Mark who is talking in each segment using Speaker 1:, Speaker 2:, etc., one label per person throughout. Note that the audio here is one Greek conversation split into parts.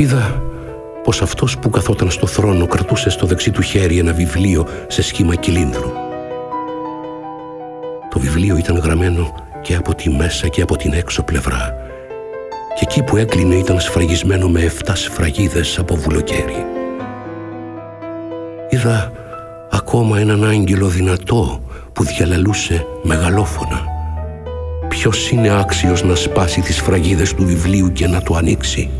Speaker 1: Είδα πως αυτός που καθόταν στο θρόνο κρατούσε στο δεξί του χέρι ένα βιβλίο σε σχήμα κυλίνδρου. Το βιβλίο ήταν γραμμένο και από τη μέσα και από την έξω πλευρά και εκεί που έκλεινε ήταν σφραγισμένο με 7 σφραγίδες από βουλοκαίρι. Είδα ακόμα έναν άγγελο δυνατό που διαλαλούσε μεγαλόφωνα. Ποιος είναι άξιος να σπάσει τις φραγίδες του βιβλίου και να το ανοίξει;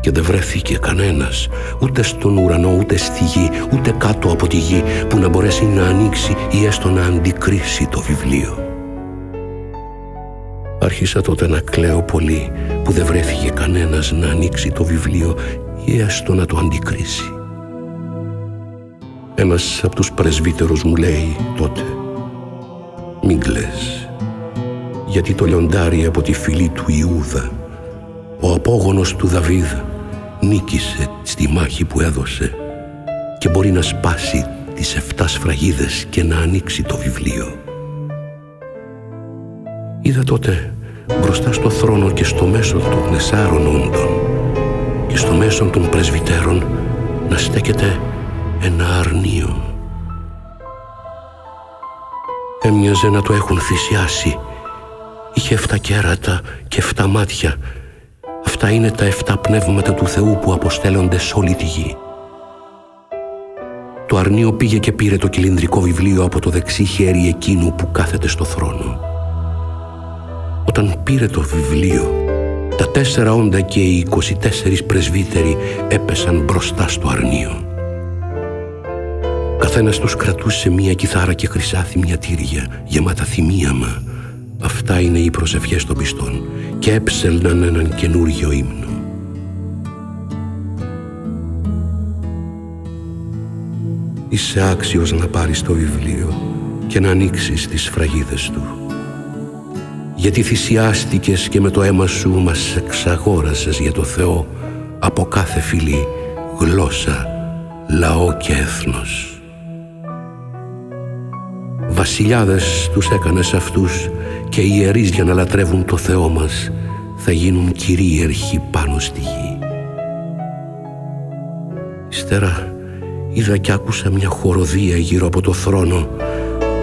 Speaker 1: Και δεν βρέθηκε κανένας, ούτε στον ουρανό, ούτε στη γη, ούτε κάτω από τη γη, που να μπορέσει να ανοίξει ή έστω να αντικρίσει το βιβλίο. Άρχισα τότε να κλαίω πολύ που δεν βρέθηκε κανένας να ανοίξει το βιβλίο ή έστω να το αντικρίσει. Ένας από τους πρεσβύτερους μου λέει τότε «Μην κλαις, γιατί το λιοντάρι από τη φυλή του Ιούδα, ο απόγονος του Δαβίδ, νίκησε στη μάχη που έδωσε και μπορεί να σπάσει τις 7 σφραγίδες και να ανοίξει το βιβλίο». Είδα τότε μπροστά στο θρόνο και στο μέσο των τεσσάρων όντων και στο μέσο των πρεσβυτέρων να στέκεται ένα αρνίο. Έμοιαζε να το έχουν θυσιάσει. Είχε εφτά κέρατα και εφτά μάτια. Αυτά είναι τα εφτά πνεύματα του Θεού που αποστέλλονται σε όλη τη γη. Το αρνίο πήγε και πήρε το κυλινδρικό βιβλίο από το δεξί χέρι εκείνου που κάθεται στο θρόνο. Όταν πήρε το βιβλίο, τα τέσσερα όντα και οι 24 πρεσβύτεροι έπεσαν μπροστά στο αρνίο. Καθένας τους κρατούσε μία κιθάρα και χρυσάθη τύρια γεμάτα θυμίαμα. Αυτά είναι οι προσευχές των πιστών και έψελναν έναν καινούργιο ύμνο. Είσαι άξιος να πάρεις το βιβλίο και να ανοίξεις τις φραγίδες του. Γιατί θυσιάστηκες και με το αίμα σου μας εξαγόρασες για το Θεό από κάθε φυλή, γλώσσα, λαό και έθνος βασιλιάδες τους έκανες αυτούς και οι ιερείς για να λατρεύουν το Θεό μας θα γίνουν κυρίαρχοι πάνω στη γη. Ύστερα είδα και άκουσα μια χοροδία γύρω από το θρόνο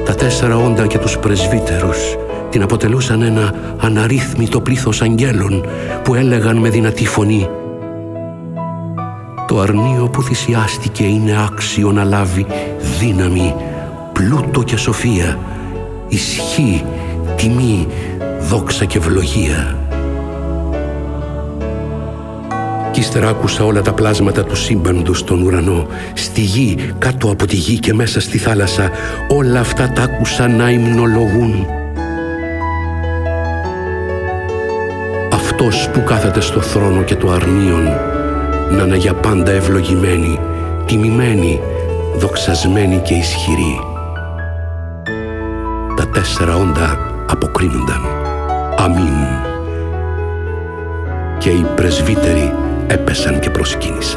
Speaker 1: τα τέσσερα όντα και τους πρεσβύτερους την αποτελούσαν ένα αναρρύθμιτο πλήθος αγγέλων που έλεγαν με δυνατή φωνή «Το αρνίο που θυσιάστηκε είναι άξιο να λάβει δύναμη πλούτο και σοφία, ισχύ, τιμή, δόξα και ευλογία. Κι ύστερα άκουσα όλα τα πλάσματα του σύμπαντος στον ουρανό, στη γη, κάτω από τη γη και μέσα στη θάλασσα, όλα αυτά τα άκουσα να υμνολογούν. Αυτός που κάθεται στο θρόνο και το αρνίον, να είναι για πάντα ευλογημένη, τιμημένη, δοξασμένη και ισχυρή τέσσερα όντα αποκρίνονταν «Αμήν» και οι πρεσβύτεροι έπεσαν και προσκύνησαν.